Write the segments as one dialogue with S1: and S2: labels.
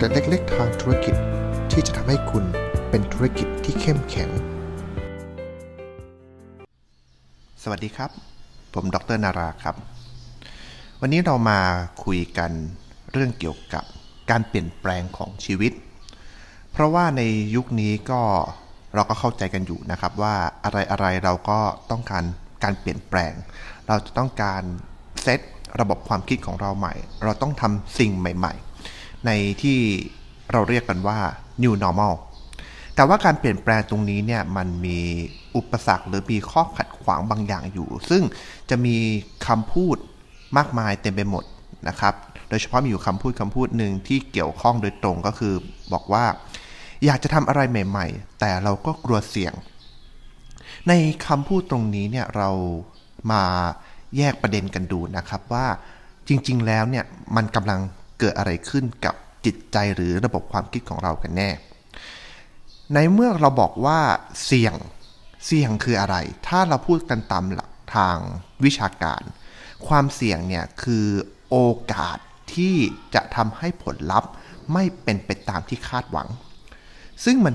S1: เด็ดเล็กๆทางธุรกิจที่จะทำให้คุณเป็นธุรกิจที่เข้มแข็ง สวัสดีครับ ผมดรนาราครับ วันนี้เรามาคุยกันเรื่องเกี่ยวกับการเปลี่ยนแปลงของชีวิต เพราะว่าในยุคนี้ก็เราก็เข้าใจกันอยู่นะครับว่าอะไรอะไรเราก็ต้องการการเปลี่ยนแปลง เราจะต้องการเซตระบบความคิดของเราใหม่ เราต้องทำสิ่งใหม่ ๆ ในที่เราเรียกกันว่า new normal แต่ว่าการเปลี่ยนแปลงตรงนี้เนี่ยมันมีอุปสรรคหรือมีข้อขัดขวางบางอย่างอยู่ ซึ่งจะมีคำพูดมากมายเต็มไปหมดนะครับ โดยเฉพาะมีอยู่คำพูดคำพูดหนึ่งที่เกี่ยวข้องโดยตรงก็คือบอกว่า อยากจะทำอะไรใหม่ ๆ แต่เราก็กลัวเสี่ยง ในคำพูดตรงนี้เนี่ยเรามาแยกประเด็นกันดูนะครับว่าจริง ๆ แล้วเนี่ยมันกำลัง เกิดอะไรขึ้นกับจิตใจหรือระบบความคิดของเรากันแน่ ในเมื่อเราบอกว่าเสี่ยงเสี่ยงคืออะไร ถ้าเราพูดกันตามหลักทางวิชาการ ความเสี่ยงเนี่ยคือโอกาสที่จะทำให้ผลลัพธ์ไม่เป็นไปตามที่คาดหวัง ซึ่งมัน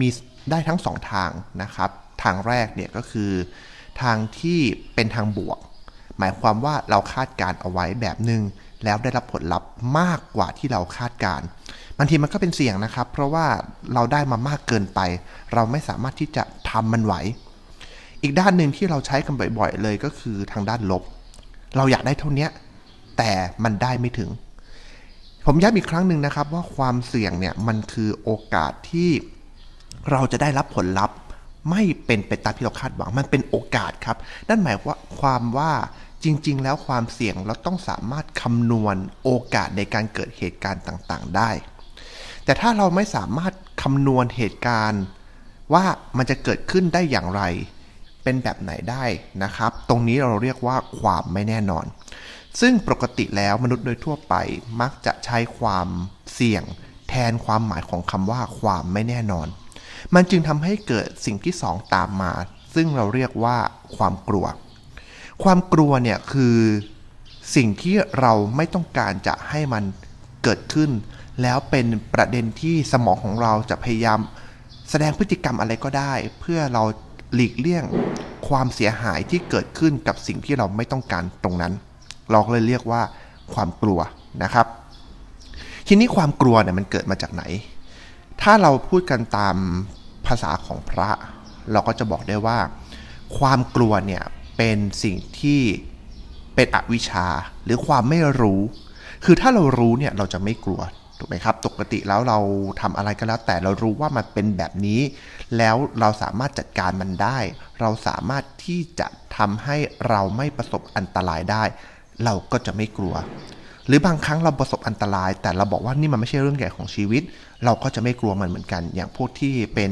S1: มีได้ทั้งสองทางนะครับ ทางแรกเนี่ยก็คือ ทางที่เป็นทางบวก หมายความว่าเราคาดการเอาไว้แบบหนึง่ง แล้วได้รับผลลัพธ์มากกว่าที่เราคาดการบางทีมันก็เป็นเสี่ยงนะครับ เพราะว่าเราได้มามากเกินไป เราไม่สามารถที่จะทำมันไหว อีกด้านหนึ่งที่เราใช้กันบ่อยๆ เลยก็คือทางด้านลบ เราอยากได้เท่านี้แต่มันได้ไม่ถึง ผมย้ำอีกครั้งหนึ่งนะครับว่าความเสี่ยงเนี่ยมันคือโอกาสที่เราจะได้รับผลลัพธ์ไม่เป็นไปตามที่เราคาดหวัง มันเป็นโอกาสครับ นั่นหมายว่าความว่า จริง ๆ แล้วความเสี่ยงเราต้องสามารถคำนวณโอกาสในการเกิดเหตุการณ์ต่างๆ ได้ แต่ถ้าเราไม่สามารถคำนวณเหตุการณ์ว่ามันจะเกิดขึ้นได้อย่างไร เป็นแบบไหนได้นะครับ ตรงนี้เราเรียกว่าความไม่แน่นอน ซึ่งปกติแล้วมนุษย์โดยทั่วไปมักจะใช้ความเสี่ยง แทนความหมายของคำว่าความไม่แน่นอน มันจึงทำให้เกิดสิ่งที่สองตามมา ซึ่งเราเรียกว่าความกลัว ความกลัวเนี่ยคือสิ่งที่เราไม่ต้องการจะให้มันเกิดขึ้น แล้วเป็นประเด็นที่สมองของเราจะพยายามแสดงพฤติกรรมอะไรก็ได้ เพื่อเราหลีกเลี่ยงความเสียหายที่เกิดขึ้นกับสิ่งที่เราไม่ต้องการตรงนั้น เราเลยเรียกว่าความกลัวนะครับ ทีนี้ความกลัวเนี่ยมันเกิดมาจากไหน ถ้าเราพูดกันตามภาษาของพระ เราก็จะบอกได้ว่า ความกลัวเนี่ย เป็นสิ่งที่เป็นอวิชชาหรือความไม่รู้ คือถ้าเรารู้เนี่ยเราจะไม่กลัวถูกไหมครับปกติแล้วเราทำอะไรก็แล้ว แต่เรารู้ว่ามันเป็นแบบนี้ แล้วเราสามารถจัดการมันได้ เราสามารถที่จะทำให้เราไม่ประสบอันตรายได้ เราก็จะไม่กลัว หรือบางครั้งเราประสบอันตราย แต่เราบอกว่านี่มันไม่ใช่เรื่องใหญ่ของชีวิต เราก็จะไม่กลัวมันเหมือนกัน อย่างพวกที่เป็น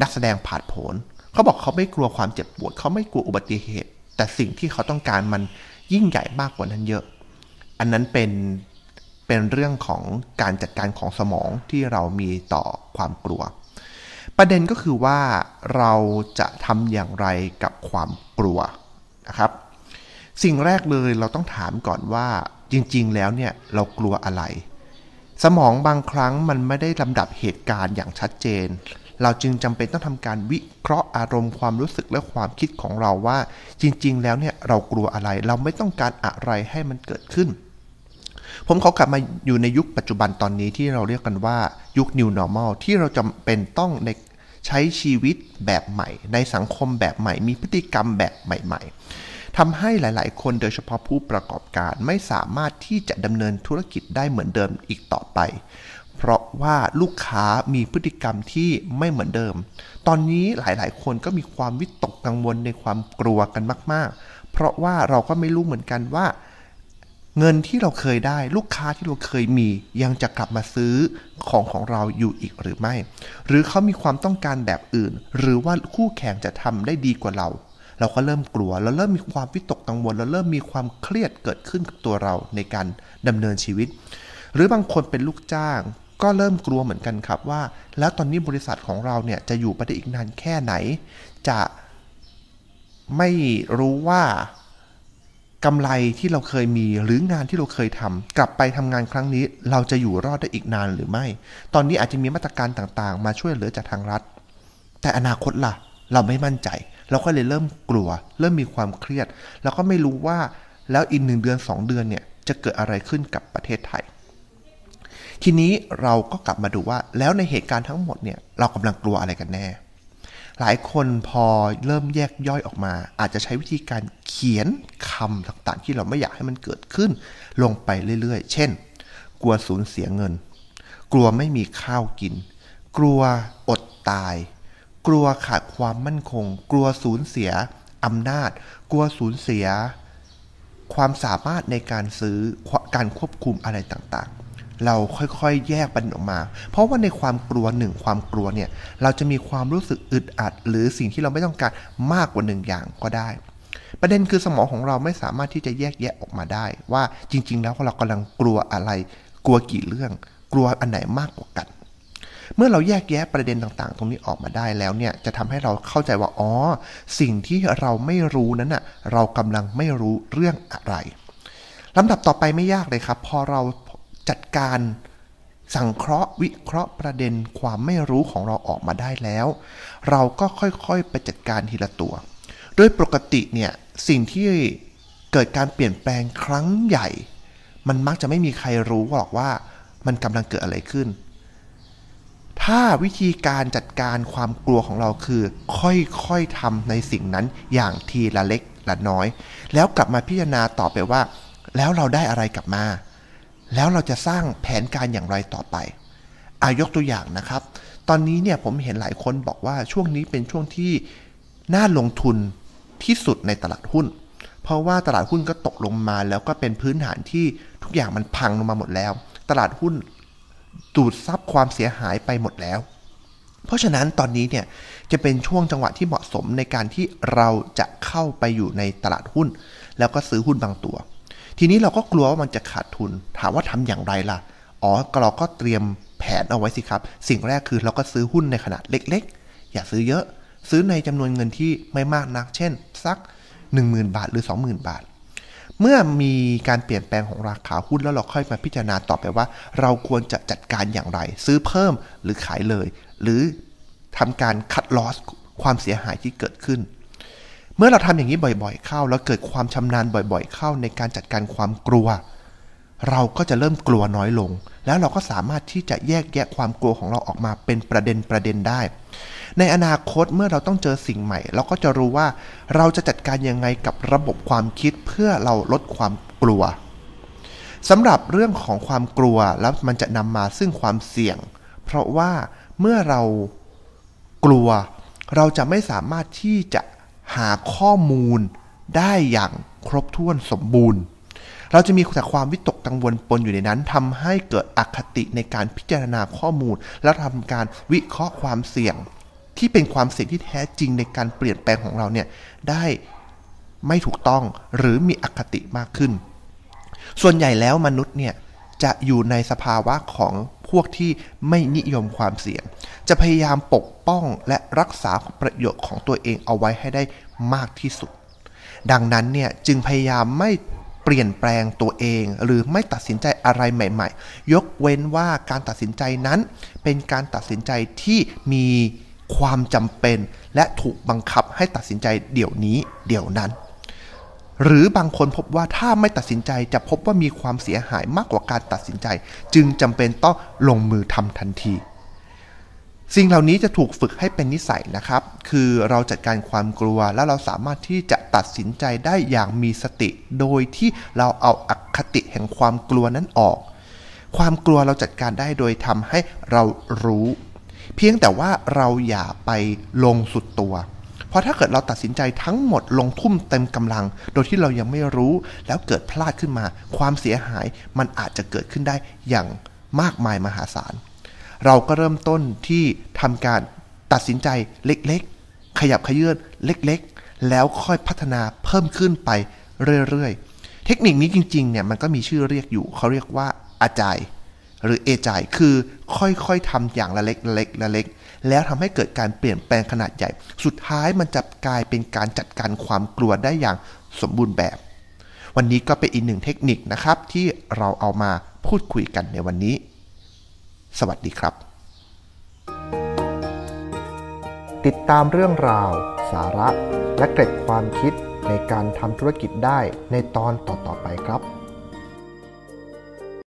S1: นักแสดงผาดโผนเขาบอกเขาไม่กลัวความเจ็บปวดเขาไม่กลัวอุบัติเหตุ แต่สิ่งที่เขาต้องการมันยิ่งใหญ่มากกว่านั้นเยอะ อันนั้นเป็นเป็นเรื่องของการจัดการของสมองที่เรามีต่อความกลัว ประเด็นก็คือว่าเราจะทำอย่างไรกับความกลัวนะครับ สิ่งแรกเลยเราต้องถามก่อนว่าจริง ๆ แล้วเนี่ยเรากลัวอะไร สมองบางครั้งมันไม่ได้ลำดับเหตุการณ์อย่างชัดเจน เราจึงจำเป็นต้องทำการวิเคราะห์อารมณ์ความรู้สึกและความคิดของเราว่า จริง ๆ แล้วเนี่ยเรากลัวอะไร เราไม่ต้องการอะไรให้มันเกิดขึ้น ผมเขากลับมาอยู่ในยุคปัจจุบันตอนนี้ที่เราเรียกกันว่ายุค new normal ที่เราจำเป็นต้องในใช้ชีวิตแบบใหม่ ในสังคมแบบใหม่ มีพฤติกรรมแบบใหม่ ๆทำให้หลาย ๆ คนโดยเฉพาะผู้ประกอบการไม่สามารถที่จะดำเนินธุรกิจได้เหมือนเดิมอีกต่อไป เพราะว่าลูกค้ามีพฤติกรรมที่ไม่เหมือนเดิม ตอนนี้หลายๆ คนก็มีความวิตกกังวลในความกลัวกันมาก ๆ เพราะว่าเราก็ไม่รู้เหมือนกันว่า เงินที่เราเคยได้ลูกค้าที่เราเคยมียังจะกลับมาซื้อของของเราอยู่อีกหรือไม่ หรือเขามีความต้องการแบบอื่น หรือว่าคู่แข่งจะทำได้ดีกว่าเราเราก็เริ่มกลัว เราเริ่มมีความวิตกกังวล เราเริ่มมีความเครียดเกิดขึ้นกับตัวเราในการดำเนินชีวิต หรือบางคนเป็นลูกจ้าง ก็เริ่มกลัวเหมือนกันครับว่า แล้วตอนนี้บริษัทของเราเนี่ยจะอยู่ไปได้อีกนานแค่ไหน จะไม่รู้ว่ากำไรที่เราเคยมีหรืองานที่เราเคยทำกลับไปทำงานครั้งนี้ เราจะอยู่รอดได้อีกนานหรือไม่ ตอนนี้อาจจะมีมาตรการต่างๆ มาช่วยเหลือจากทางรัฐ แต่อนาคตล่ะ เราไม่มั่นใจ เราก็เลยเริ่มกลัว เริ่มมีความเครียด แล้วก็ไม่รู้ว่าแล้วอีกหนึ่งเดือนสองเดือนเนี่ยจะเกิดอะไรขึ้นกับประเทศไทย ทีนี้เราก็กลับมาดูว่า แล้วในเหตุการณ์ทั้งหมดเนี่ยเรากำลังกลัวอะไรกันแน่ หลายคนพอเริ่มแยกย่อยออกมา อาจจะใช้วิธีการเขียนคำต่างๆ ที่เราไม่อยากให้มันเกิดขึ้น ลงไปเรื่อยๆ เช่น กลัวสูญเสียเงิน กลัวไม่มีข้าวกิน กลัวอดตาย กลัวขาดความมั่นคง กลัวสูญเสียอำนาจ กลัวสูญเสียความสามารถในการซื้อการควบคุมอะไรต่างๆ เราค่อยๆ แยกปันออกมา เพราะว่าในความกลัวหนึ่งความกลัวเนี่ยเราจะมีความรู้สึกอึดอัด หรือสิ่งที่เราไม่ต้องการมากกว่าหนึ่งอย่างก็ได้ ประเด็นคือสมองของเราไม่สามารถที่จะแยกแยะออกมาได้ ว่าจริง ๆ แล้วเรากำลังกลัวอะไร กลัวกี่เรื่อง กลัวอันไหนมากกว่ากัน เมื่อเราแยกแยะประเด็นต่างๆ ตรงนี้ออกมาได้แล้วเนี่ยจะทำให้เราเข้าใจว่าอ๋อสิ่งที่เราไม่รู้นั้นน่ะเรากำลังไม่รู้เรื่องอะไรลำดับต่อไปไม่ยากเลยครับ พอเรา จัดการสังเคราะห์วิเคราะห์ประเด็นความไม่รู้ของเราออกมาได้แล้ว เราก็ค่อยๆไปจัดการทีละตัว โดยปกติเนี่ยสิ่งที่เกิดการเปลี่ยนแปลงครั้งใหญ่ มันมักจะไม่มีใครรู้หรอกว่ามันกำลังเกิดอะไรขึ้น ถ้าวิธีการจัดการความกลัวของเราคือ ค่อยๆทำในสิ่งนั้นอย่างทีละเล็กละน้อย แล้วกลับมาพิจารณาต่อไปว่า แล้วเราได้อะไรกลับมา แล้วเราจะสร้างแผนการอย่างไรต่อไปอายกตัวอย่างนะครับ ตอนนี้เนี่ยผมเห็นหลายคนบอกว่าช่วงนี้เป็นช่วงที่น่าลงทุนที่สุดในตลาดหุ้น เพราะว่าตลาดหุ้นก็ตกลงมาแล้วก็เป็นพื้นฐานที่ทุกอย่างมันพังลงมาหมดแล้ว ตลาดหุ้นดูดซับความเสียหายไปหมดแล้ว เพราะฉะนั้นตอนนี้เนี่ยจะเป็นช่วงจังหวะที่เหมาะสมในการที่เราจะเข้าไปอยู่ในตลาดหุ้น แล้วก็ซื้อหุ้นบางตัว ทีนี้เราก็กลัวว่ามันจะขาดทุน ถามว่าทำอย่างไรล่ะ อ๋อเราก็เตรียมแผนเอาไว้สิครับ สิ่งแรกคือเราก็ซื้อหุ้นในขนาดเล็กๆ อย่าซื้อเยอะ ซื้อในจำนวนเงินที่ไม่มากนัก เช่น สัก 10,000 บาทหรือ 20,000 บาท เมื่อมีการเปลี่ยนแปลงของราคาหุ้นแล้วเราค่อยมาพิจารณาต่อไปว่า เราควรจะจัดการอย่างไร ซื้อเพิ่มหรือขายเลย หรือทำการคัดลอสความเสียหายที่เกิดขึ้น เมื่อเราทำอย่างนี้บ่อยๆ เข้า แล้วเกิดความชำนาญบ่อยๆ เข้าในการจัดการความกลัว เราก็จะเริ่มกลัวน้อยลง แล้วเราก็สามารถที่จะแยกแยะความกลัวของเราออกมาเป็นประเด็นประเด็นได้ ในอนาคตเมื่อเราต้องเจอสิ่งใหม่ เราก็จะรู้ว่าเราจะจัดการยังไงกับระบบความคิดเพื่อเราลดความกลัวสำหรับเรื่องของความกลัวแล้วมันจะนำมาซึ่งความเสี่ยง เพราะว่าเมื่อเรากลัวเราจะไม่สามารถที่จะ หาข้อมูลได้อย่างครบถ้วนสมบูรณ์ เราจะมีแต่ความวิตกกังวลปนอยู่ในนั้นทำให้เกิดอคติในการพิจารณาข้อมูล และทำการวิเคราะห์ความเสี่ยง ที่เป็นความเสี่ยงที่แท้จริงในการเปลี่ยนแปลงของเราเนี่ยได้ไม่ถูกต้องหรือมีอคติมากขึ้น ส่วนใหญ่แล้วมนุษย์เนี่ย จะอยู่ในสภาวะของพวกที่ไม่นิยมความเสี่ยง จะพยายามปกป้องและรักษาประโยชน์ของตัวเองเอาไว้ให้ได้มากที่สุด ดังนั้นเนี่ยจึงพยายามไม่เปลี่ยนแปลงตัวเอง หรือไม่ตัดสินใจอะไรใหม่ๆ ยกเว้นว่าการตัดสินใจนั้น เป็นการตัดสินใจที่มีความจำเป็น และถูกบังคับให้ตัดสินใจเดี๋ยวนี้เดี๋ยวนั้น หรือบางคนพบว่าถ้าไม่ตัดสินใจจะพบว่ามีความเสียหายมากกว่าการตัดสินใจ จึงจำเป็นต้องลงมือทำทันที สิ่งเหล่านี้จะถูกฝึกให้เป็นนิสัยนะครับ คือเราจัดการความกลัวแล้วเราสามารถที่จะตัดสินใจได้อย่างมีสติ โดยที่เราเอาอคติแห่งความกลัวนั้นออก ความกลัวเราจัดการได้โดยทำให้เรารู้ เพียงแต่ว่าเราอย่าไปลงสุดตัว เพราะถ้าเกิดเราตัดสินใจทั้งหมดลงทุ่มเต็มกำลัง โดยที่เรายังไม่รู้แล้วเกิดพลาดขึ้นมา ความเสียหายมันอาจจะเกิดขึ้นได้อย่างมากมายมหาศาล เราก็เริ่มต้นที่ทำการตัดสินใจเล็กๆ ขยับขยื่นเล็กๆ แล้วค่อยพัฒนาเพิ่มขึ้นไปเรื่อยๆ เทคนิคนี้จริงๆเนี่ยมันก็มีชื่อเรียกอยู่เขาเรียกว่าอาจายหรือเอจายคือค่อยๆทำอย่างละเล็กละเล็กละเล็ก แล้วทำให้เกิดการเปลี่ยนแปลงขนาดใหญ่ สุดท้ายมันจะกลายเป็นการจัดการความกลัวได้อย่างสมบูรณ์แบบ วันนี้ก็เป็นอีกหนึ่งเทคนิคนะครับที่เราเอามาพูดคุยกันในวันนี้ สวัสดีครับ ติดตามเรื่องราว สาระ และเกร็ดความคิดในการทำธุรกิจได้ในตอนต่อๆไปครับ